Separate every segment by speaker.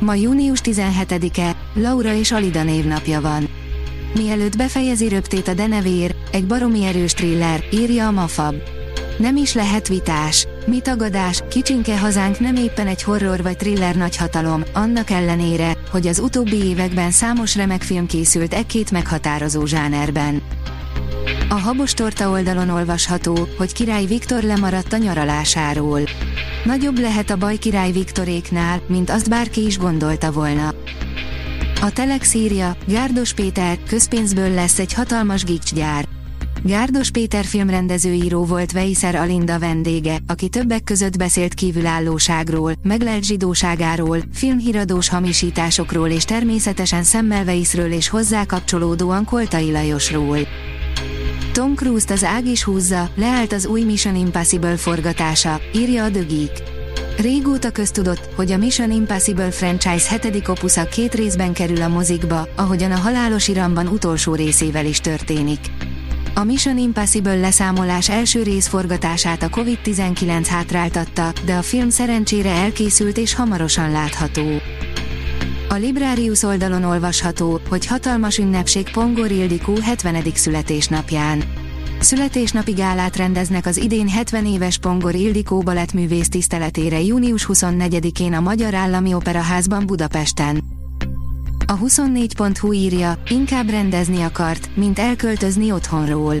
Speaker 1: Ma június 17-e, Laura és Alida névnapja van. Mielőtt befejezi röptét a denevér, egy baromi erős thriller, írja a Mafab. Nem is lehet vitás. Mi tagadás, kicsinke hazánk nem éppen egy horror vagy thriller nagyhatalom, annak ellenére, hogy az utóbbi években számos remek film készült e két meghatározó zsánerben. A habos torta oldalon olvasható, hogy király Viktor lemaradt a nyaralásáról. Nagyobb lehet a baj király Viktoréknál, mint azt bárki is gondolta volna. A Telex írja, Gárdos Péter, közpénzből lesz egy hatalmas gicsgyár. Gárdos Péter filmrendezőíró volt Veiszer Alinda vendége, aki többek között beszélt kívülállóságról, meglelt zsidóságáról, filmhíradós hamisításokról és természetesen Szemmelveiszről és hozzá kapcsolódóan Koltai Lajosról. Tom Cruise-t az ág is húzza, leállt az új Mission Impossible forgatása, írja a The Geek. Régóta köztudott, hogy a Mission Impossible franchise hetedik opusza két részben kerül a mozikba, ahogyan a halálos iramban utolsó részével is történik. A Mission Impossible leszámolás első rész forgatását a Covid-19 hátráltatta, de a film szerencsére elkészült és hamarosan látható. A Librarius oldalon olvasható, hogy hatalmas ünnepség Pongor Ildikó 70. születésnapján. Születésnapi gálát rendeznek az idén 70 éves Pongor Ildikó balettművész tiszteletére június 24-én a Magyar Állami Operaházban Budapesten. A 24.hu írja, inkább rendezni akart, mint elköltözni otthonról.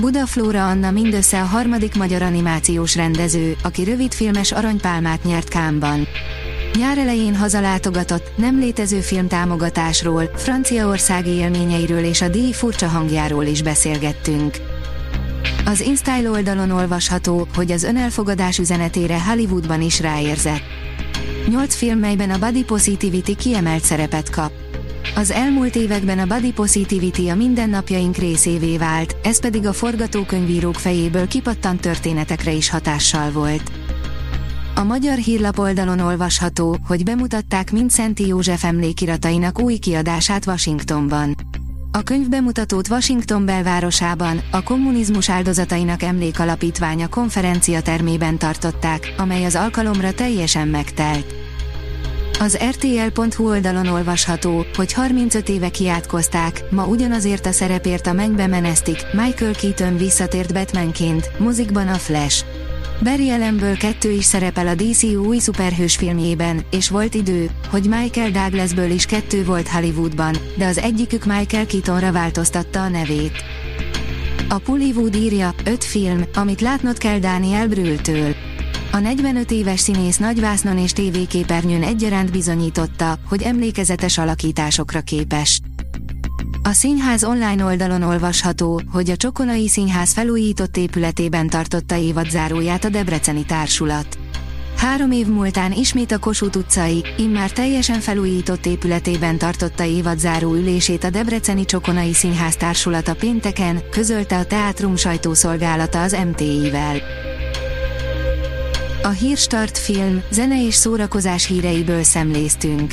Speaker 1: Budaflóra Anna mindössze a harmadik magyar animációs rendező, aki rövidfilmes aranypálmát nyert Kámban. Nyár elején hazalátogatott, nem létező filmtámogatásról, franciaországi élményeiről és a díj furcsa hangjáról is beszélgettünk. Az InStyle oldalon olvasható, hogy az önelfogadás üzenetére Hollywoodban is ráérzett. Nyolc film, melyben a body positivity kiemelt szerepet kap. Az elmúlt években a body positivity a mindennapjaink részévé vált, ez pedig a forgatókönyvírók fejéből kipattant történetekre is hatással volt. A magyar hírlap oldalon olvasható, hogy bemutatták Szenti József emlékiratainak új kiadását Washingtonban. A könyv bemutatót Washington belvárosában, a kommunizmus áldozatainak emlékalapítványa konferencia termében tartották, amely az alkalomra teljesen megtelt. Az RTL.hu oldalon olvasható, hogy 35 éve kiátkozták, ma ugyanazért a szerepért a mennybe menesztik, Michael Keaton visszatért Batmanként, muzikban a Flash. Barry Allenből kettő is szerepel a DC új szuperhős filmjében, és volt idő, hogy Michael Douglasből is kettő volt Hollywoodban, de az egyikük Michael Keatonra változtatta a nevét. A Pullywood írja, öt film, amit látnod kell Daniel Brühl-től. A 45 éves színész nagyvásznon és tévéképernyőn egyaránt bizonyította, hogy emlékezetes alakításokra képes. A színház online oldalon olvasható, hogy a Csokonai Színház felújított épületében tartotta évadzáróját a Debreceni Társulat. Három év múltán ismét a Kossuth utcai, immár teljesen felújított épületében tartotta évadzáró ülését a Debreceni Csokonai Színház Társulata pénteken, közölte a Teátrum sajtószolgálata az MTI-vel. A Hírstart film, zene és szórakozás híreiből szemléztünk.